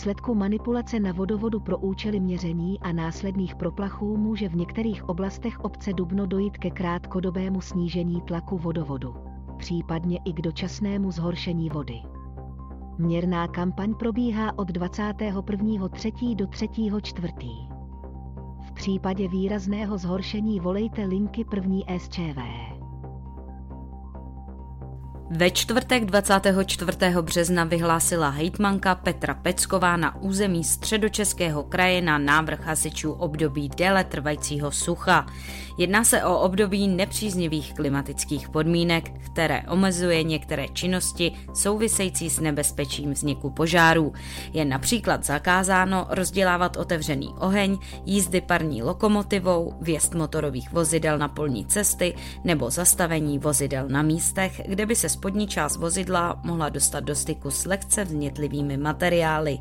Důsledku manipulace na vodovodu pro účely měření a následných proplachů může v některých oblastech obce Dubno dojít ke krátkodobému snížení tlaku vodovodu, případně i k dočasnému zhoršení vody. Měrná kampaň probíhá od 21.3. do 3.4. V případě výrazného zhoršení volejte linky první SČV. Ve čtvrtek 24. března vyhlásila hejtmanka Petra Pecková na území středočeského kraje na návrh hasičů období déle trvajícího sucha. Jedná se o období nepříznivých klimatických podmínek, které omezuje některé činnosti související s nebezpečím vzniku požárů. Je například zakázáno rozdělávat otevřený oheň, jízdy parní lokomotivou, vjezd motorových vozidel na polní cesty nebo zastavení vozidel na místech, kde by se spodní část vozidla mohla dostat do styku s lehce vznětlivými materiály.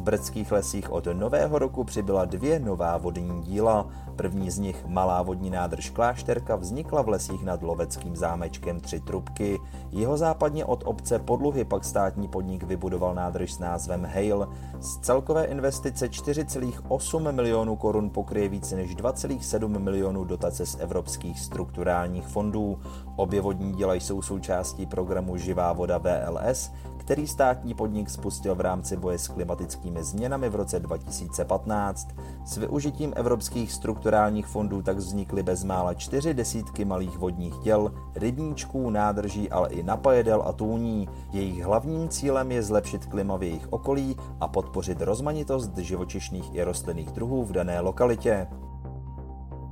V brdských lesích od nového roku přibyla dvě nová vodní díla. První z nich, malá vodní nádrž Klášterka, vznikla v lesích nad Loveckým zámečkem Tři trubky. Jeho západně od obce Podluhy pak státní podnik vybudoval nádrž s názvem Hale. Z celkové investice 4,8 milionů korun pokryje více než 2,7 milionů dotace z evropských strukturálních fondů. Obě vodní díla jsou součástí programu Živá voda VLS, který státní podnik spustil v rámci boje s klimatickými změnami v roce 2015. S využitím evropských strukturálních fondů tak vznikly bezmála čtyři desítky malých vodních děl, rybníčků, nádrží, ale i napajedel a tůní. Jejich hlavním cílem je zlepšit klima v jejich okolí a podpořit rozmanitost živočišných i rostlinných druhů v dané lokalitě.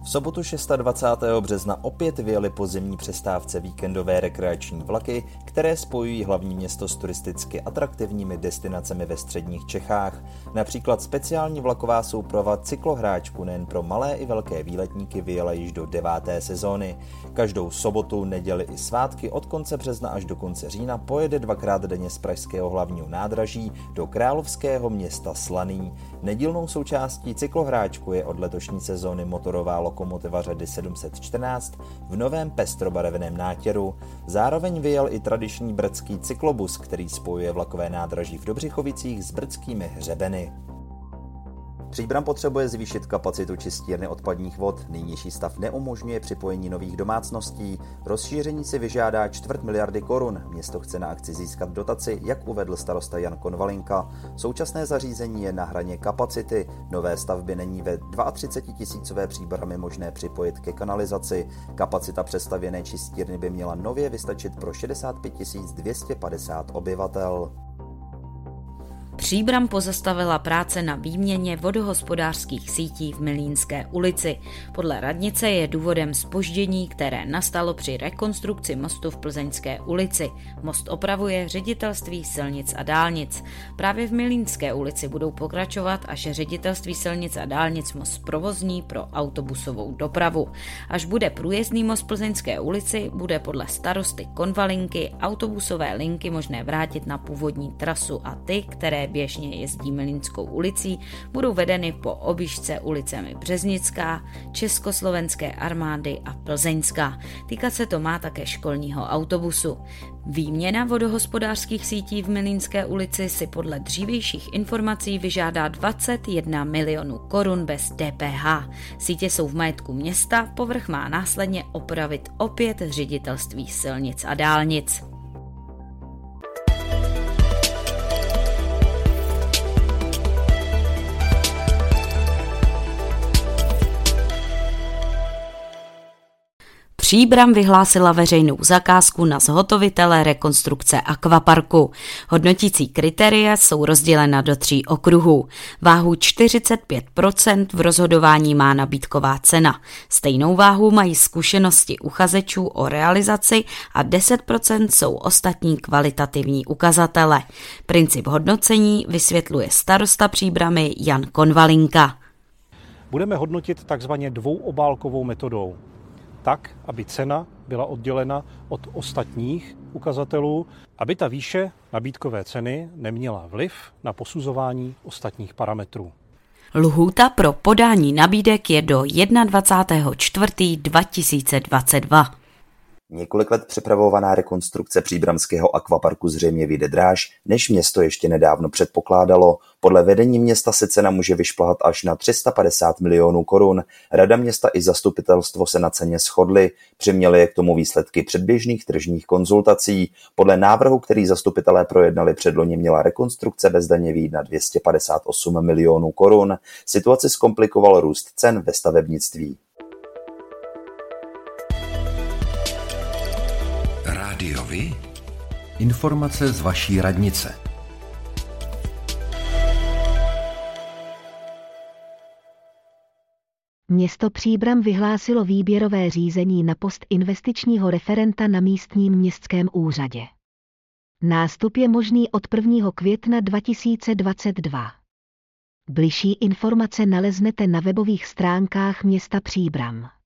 V sobotu 26. března opět vyjeli po zimní přestávce víkendové rekreační vlaky, které spojují hlavní město s turisticky atraktivními destinacemi ve středních Čechách. Například speciální vlaková souprava cyklohráčku nejen pro malé i velké výletníky vyjela již do deváté sezóny. Každou sobotu, neděli i svátky od konce března až do konce října pojede dvakrát denně z pražského hlavního nádraží do královského města Slaný. Nedílnou součástí cyklohráčku je od letošní sezóny motorová lokomotiva řady 714 v novém pestrobarevném nátěru. Zároveň vyjel i tradiční brdský cyklobus, který spojuje vlakové nádraží v Dobřichovicích s brdskými hřebeny. Příbram potřebuje zvýšit kapacitu čistírny odpadních vod, nynější stav neumožňuje připojení nových domácností, rozšíření si vyžádá čtvrt miliardy korun, město chce na akci získat dotaci, jak uvedl starosta Jan Konvalinka. Současné zařízení je na hraně kapacity, nové stavby není ve 32 tisícové příbramy možné připojit ke kanalizaci, kapacita přestavěné čistírny by měla nově vystačit pro 65 250 obyvatel. Příbram pozastavila práce na výměně vodohospodářských sítí v Milínské ulici. Podle radnice je důvodem spoždění, které nastalo při rekonstrukci mostu v Plzeňské ulici. Most opravuje ředitelství silnic a dálnic. Právě v Milínské ulici budou pokračovat, až ředitelství silnic a dálnic most provozní pro autobusovou dopravu. Až bude průjezdný most Plzeňské ulici, bude podle starosty Konvalinky autobusové linky možné vrátit na původní trasu a ty, které běžně jezdí Milinskou ulicí, budou vedeny po objížďce ulicemi Březnická, Československé armády a Plzeňská. Týkat se to má také školního autobusu. Výměna vodohospodářských sítí v Milínské ulici si podle dřívějších informací vyžádá 21 milionů korun bez DPH. Sítě jsou v majetku města, povrch má následně opravit opět ředitelství silnic a dálnic. Příbram vyhlásila veřejnou zakázku na zhotovitele rekonstrukce akvaparku. Hodnotící kritéria jsou rozdělena do tří okruhů. Váhu 45% v rozhodování má nabídková cena. Stejnou váhu mají zkušenosti uchazečů o realizaci a 10% jsou ostatní kvalitativní ukazatele. Princip hodnocení vysvětluje starosta Příbramy Jan Konvalinka. Budeme hodnotit takzvaně dvouobálkovou metodou tak, aby cena byla oddělena od ostatních ukazatelů, aby ta výše nabídkové ceny neměla vliv na posuzování ostatních parametrů. Lhůta pro podání nabídek je do 21.4.2022. Několik let připravovaná rekonstrukce příbramského akvaparku zřejmě vyjde dráž, než město ještě nedávno předpokládalo. Podle vedení města se cena může vyšplhat až na 350 milionů korun. Rada města i zastupitelstvo se na ceně shodly, přiměly je k tomu výsledky předběžných tržních konzultací. Podle návrhu, který zastupitelé projednali předloni, měla rekonstrukce bez daně výjít na 258 milionů korun. Situaci zkomplikoval růst cen ve stavebnictví. Rádiovi? Informace z vaší radnice. Město Příbram vyhlásilo výběrové řízení na post investičního referenta na místním městském úřadě. Nástup je možný od 1. května 2022. Bližší informace naleznete na webových stránkách města Příbram.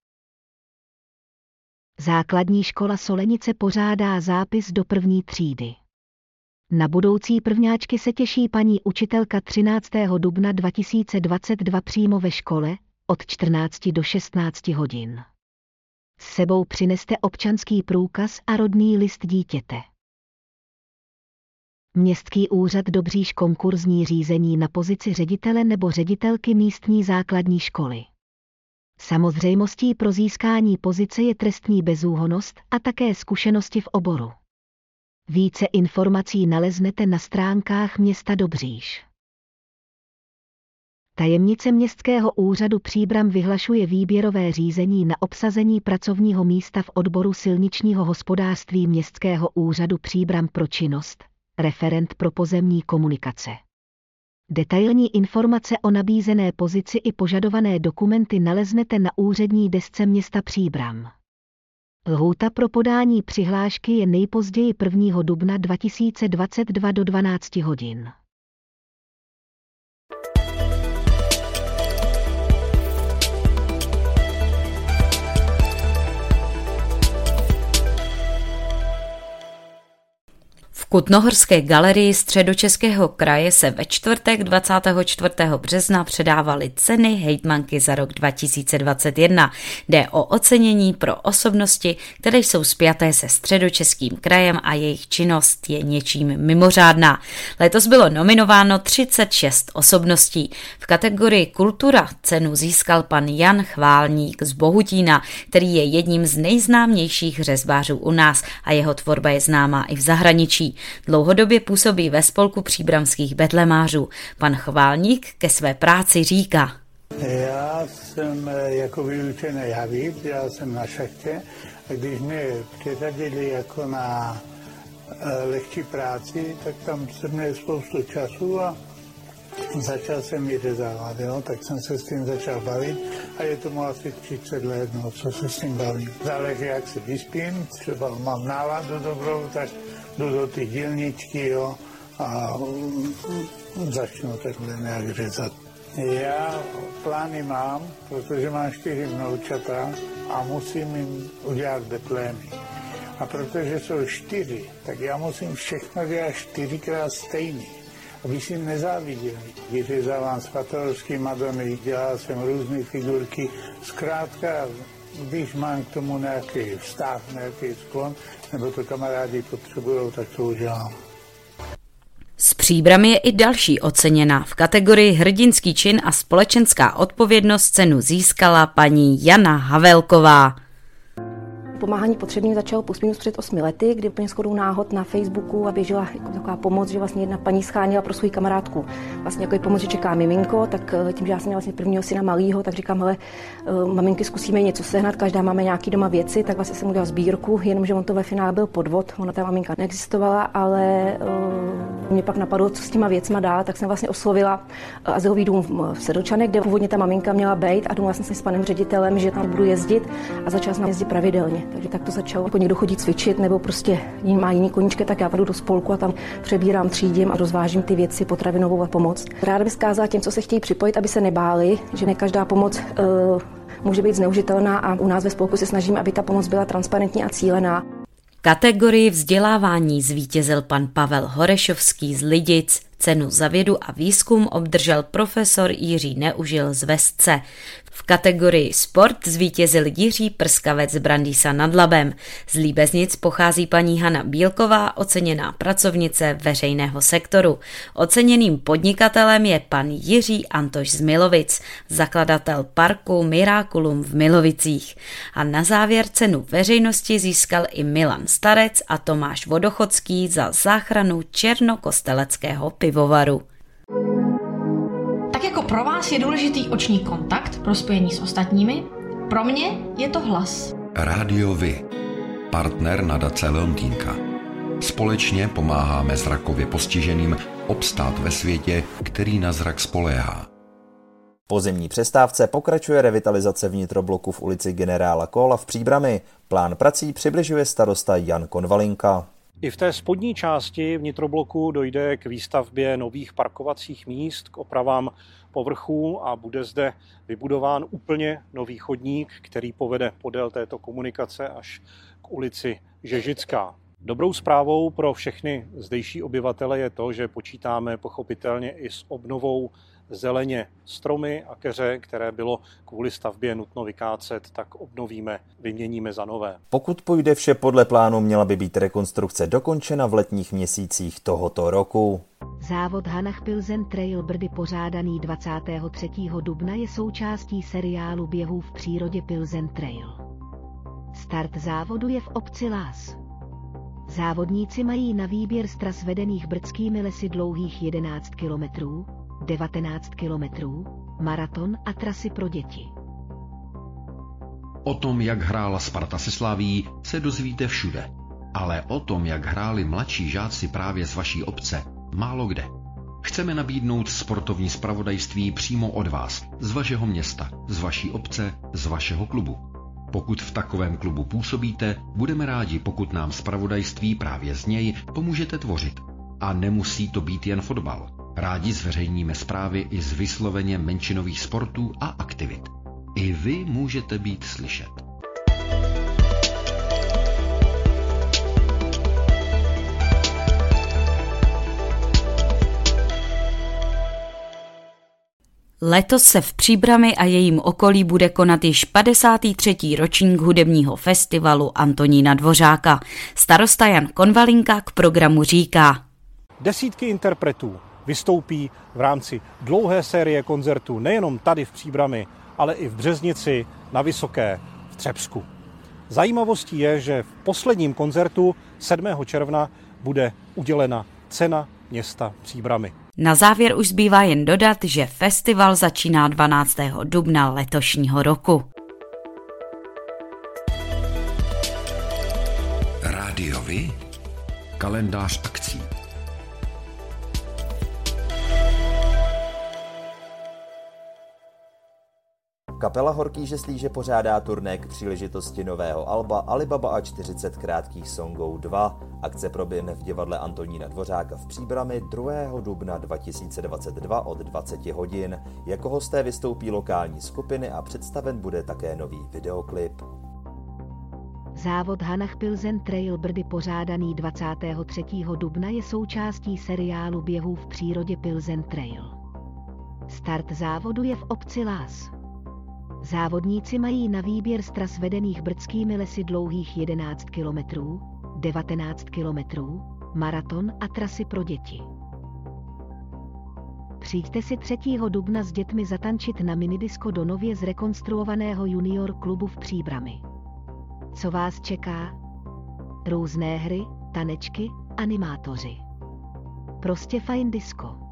Základní škola Solenice pořádá zápis do první třídy. Na budoucí prvňáčky se těší paní učitelka 13. dubna 2022 přímo ve škole od 14 do 16 hodin. S sebou přineste občanský průkaz a rodný list dítěte. Městský úřad Dobříž konkurzní řízení na pozici ředitele nebo ředitelky místní základní školy. Samozřejmostí pro získání pozice je trestní bezúhonost a také zkušenosti v oboru. Více informací naleznete na stránkách města Dobříž. Tajemnice Městského úřadu Příbram vyhlašuje výběrové řízení na obsazení pracovního místa v odboru silničního hospodářství Městského úřadu Příbram pro činnost, referent pro pozemní komunikace. Detailní informace o nabízené pozici i požadované dokumenty naleznete na úřední desce města Příbram. Lhůta pro podání přihlášky je nejpozději 1. dubna 2022 do 12 hodin. Kutnohorské galerii středočeského kraje se ve čtvrtek 24. března předávaly ceny hejtmanky za rok 2021. Jde o ocenění pro osobnosti, které jsou spjaté se středočeským krajem a jejich činnost je něčím mimořádná. Letos bylo nominováno 36 osobností. V kategorii kultura cenu získal pan Jan Chválník z Bohutína, který je jedním z nejznámějších řezbářů u nás a jeho tvorba je známá i v zahraničí. Dlouhodobě působí ve spolku příbramských betlemářů. Pan Chválník ke své práci říká. Já jsem eh, jako vyučený javit, já jsem na šachtě a když mě přiřadili jako na eh, lehčí práci, tak tam jsem měl spoustu času a začal jsem ji řezávat, jo? tak jsem se s tím začal bavit a je tomu asi 30 let, no, co se s tím bavím. Záleží, jak se vyspím, třeba mám náladu dobrou, tak jdu do ty dílničky, jo, a začnu takhle nějak řezat. Já plány mám, protože mám čtyři vnoučata a musím jim udělat betlémy. A protože jsou čtyři, tak já musím všechno dělat čtyřikrát stejný aby si nezáviděli. Vyřezávám svatorožské Madony, dělal jsem různé figurky. Zkrátka, když mám k tomu nějaký vztah, nějaký sklon, nebo to kamarádi potřebují, tak to udělám. S příbrami je i další oceněná. V kategorii hrdinský čin a společenská odpovědnost cenu získala paní Jana Havelková. Pomáhání potřebným začalo plus minus před 8 lety, kdy úplně shodou náhod na Facebooku a běžela jako taková pomoc, že vlastně jedna paní schánila pro svou kamarádku. Vlastně jako pomoc, že čeká miminko, tak eh, tím, že já jsem měla vlastně prvního syna malýho, tak říkám, hele, eh, maminky zkusíme něco sehnat, každá máme nějaký doma věci, tak vlastně jsem udělal sbírku, jenomže on to ve finále byl podvod, ona ta maminka neexistovala, ale uh, mě pak napadlo, co s těma věcma dál, tak jsem vlastně oslovila azylový dům v Sedlčanech, kde původně ta maminka měla být a domluvila jsem se s panem ředitelem, že tam budu jezdit a začala jsem jezdit pravidelně. Takže tak to začalo. Jako někdo chodí cvičit nebo prostě má jiný koníčky, tak já jdu do spolku a tam přebírám, třídím a rozvážím ty věci, potravinovou a pomoc. Ráda bych zkázala těm, co se chtějí připojit, aby se nebáli, že ne každá pomoc uh, může být zneužitelná a u nás ve spolku se snažíme, aby ta pomoc byla transparentní a cílená. Kategorii vzdělávání zvítězil pan Pavel Horešovský z Lidic, cenu za vědu a výzkum obdržel profesor Jiří Neužil z Vestce. V kategorii sport zvítězil Jiří Prskavec z Brandýsa nad Labem. Z Líbeznic pochází paní Hana Bílková, oceněná pracovnice veřejného sektoru. Oceněným podnikatelem je pan Jiří Antoš z Milovic, zakladatel parku Miraculum v Milovicích. A na závěr cenu veřejnosti získal i Milan Starec a Tomáš Vodochodský za záchranu černokosteleckého pivovaru. Jako pro vás je důležitý oční kontakt pro spojení s ostatními, pro mě je to hlas. Rádio Vy, partner nadace Leontýnka. Společně pomáháme zrakově postiženým obstát ve světě, který na zrak spoléhá. Po zimní přestávce pokračuje revitalizace vnitrobloku v ulici generála Kola v Příbrami. Plán prací přibližuje starosta Jan Konvalinka. I v té spodní části vnitrobloku dojde k výstavbě nových parkovacích míst, k opravám povrchů a bude zde vybudován úplně nový chodník, který povede podél této komunikace až k ulici Žežická. Dobrou zprávou pro všechny zdejší obyvatele je to, že počítáme pochopitelně i s obnovou zeleně stromy a keře, které bylo kvůli stavbě nutno vykácet, tak obnovíme, vyměníme za nové. Pokud půjde vše podle plánu, měla by být rekonstrukce dokončena v letních měsících tohoto roku. Závod Hanach Pilzen Trail Brdy pořádaný 23. dubna je součástí seriálu běhů v přírodě Pilzen Trail. Start závodu je v obci Lás. Závodníci mají na výběr z tras vedených brdskými lesy dlouhých 11 kilometrů, 19 kilometrů, maraton a trasy pro děti. O tom, jak hrála Sparta se Slaví, se dozvíte všude. Ale o tom, jak hráli mladší žáci právě z vaší obce, málo kde. Chceme nabídnout sportovní spravodajství přímo od vás, z vašeho města, z vaší obce, z vašeho klubu. Pokud v takovém klubu působíte, budeme rádi, pokud nám spravodajství právě z něj pomůžete tvořit. A nemusí to být jen fotbal. Rádi zveřejníme zprávy i z vysloveně menšinových sportů a aktivit. I vy můžete být slyšet. Letos se v Příbrami a jejím okolí bude konat již 53. ročník hudebního festivalu Antonína Dvořáka. Starosta Jan Konvalinka k programu říká. Desítky interpretů, vystoupí v rámci dlouhé série koncertů nejenom tady v Příbrami, ale i v Březnici, na Vysoké, v Třebsku. Zajímavostí je, že v posledním koncertu 7. června bude udělena cena města Příbramy. Na závěr už zbývá jen dodat, že festival začíná 12. dubna letošního roku. Rádiovi kalendář akcí. Kapela Horký žeslíže pořádá turné k příležitosti nového alba Alibaba a 40 krátkých songů 2. Akce proběhne v divadle Antonína Dvořáka v Příbrami 2. dubna 2022 od 20 hodin. Jako hosté vystoupí lokální skupiny a představen bude také nový videoklip. Závod Hanach Pilzen Trail Brdy pořádaný 23. dubna je součástí seriálu běhů v přírodě Pilzen Trail. Start závodu je v obci Lás. Závodníci mají na výběr z tras vedených brdskými lesy dlouhých 11 kilometrů, 19 kilometrů, maraton a trasy pro děti. Přijďte si 3. dubna s dětmi zatančit na minidisko do nově zrekonstruovaného junior klubu v Příbrami. Co vás čeká? Různé hry, tanečky, animátoři. Prostě fajn disco.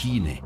chine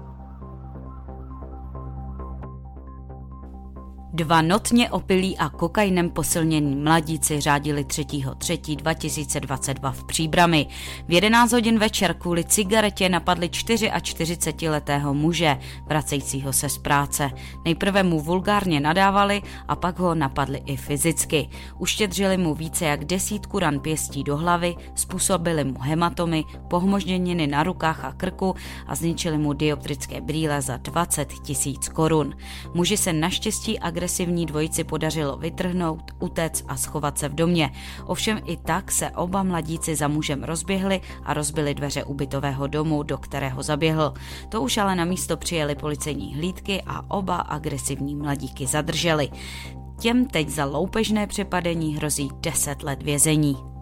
Dva notně opilí a kokainem posilnění mladíci řádili 3.3.2022 v Příbrami. V 11 hodin večer kvůli cigaretě napadli 44-letého muže, vracejícího se z práce. Nejprve mu vulgárně nadávali a pak ho napadli i fyzicky. Uštědřili mu více jak desítku ran pěstí do hlavy, způsobili mu hematomy, pohmožděniny na rukách a krku a zničili mu dioptrické brýle za 20 tisíc korun. Muži se naštěstí agresivně agresivní dvojici podařilo vytrhnout, utéct a schovat se v domě. Ovšem i tak se oba mladíci za mužem rozběhli a rozbili dveře ubytového domu, do kterého zaběhl. To už ale na místo přijeli policejní hlídky a oba agresivní mladíky zadrželi. Těm teď za loupežné přepadení hrozí 10 let vězení.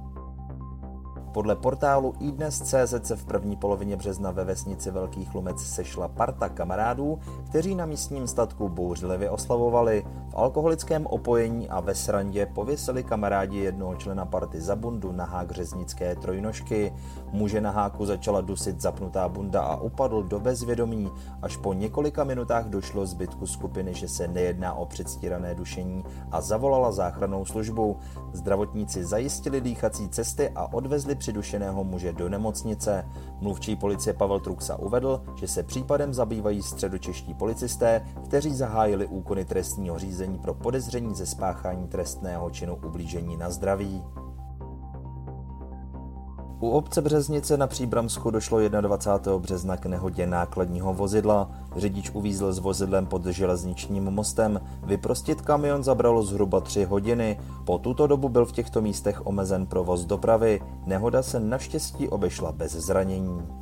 Podle portálu iDnes.cz se v první polovině března ve vesnici Velký Chlumec sešla parta kamarádů, kteří na místním statku bouřlivě oslavovali. V alkoholickém opojení a ve srandě pověsili kamarádi jednoho člena party za bundu na hák řeznické trojnožky. Muže na háku začala dusit zapnutá bunda a upadl do bezvědomí. Až po několika minutách došlo zbytku skupiny, že se nejedná o předstírané dušení a zavolala záchrannou službu. Zdravotníci zajistili dýchací cesty a odvezli přidušeného muže do nemocnice. Mluvčí policie Pavel Truxa uvedl, že se případem zabývají středočeští policisté, kteří zahájili úkony trestního řízení pro podezření ze spáchání trestného činu ublížení na zdraví. U obce Březnice na Příbramsku došlo 21. března k nehodě nákladního vozidla. Řidič uvízl s vozidlem pod železničním mostem. Vyprostit kamion zabralo zhruba 3 hodiny. Po tuto dobu byl v těchto místech omezen provoz dopravy. Nehoda se naštěstí obešla bez zranění.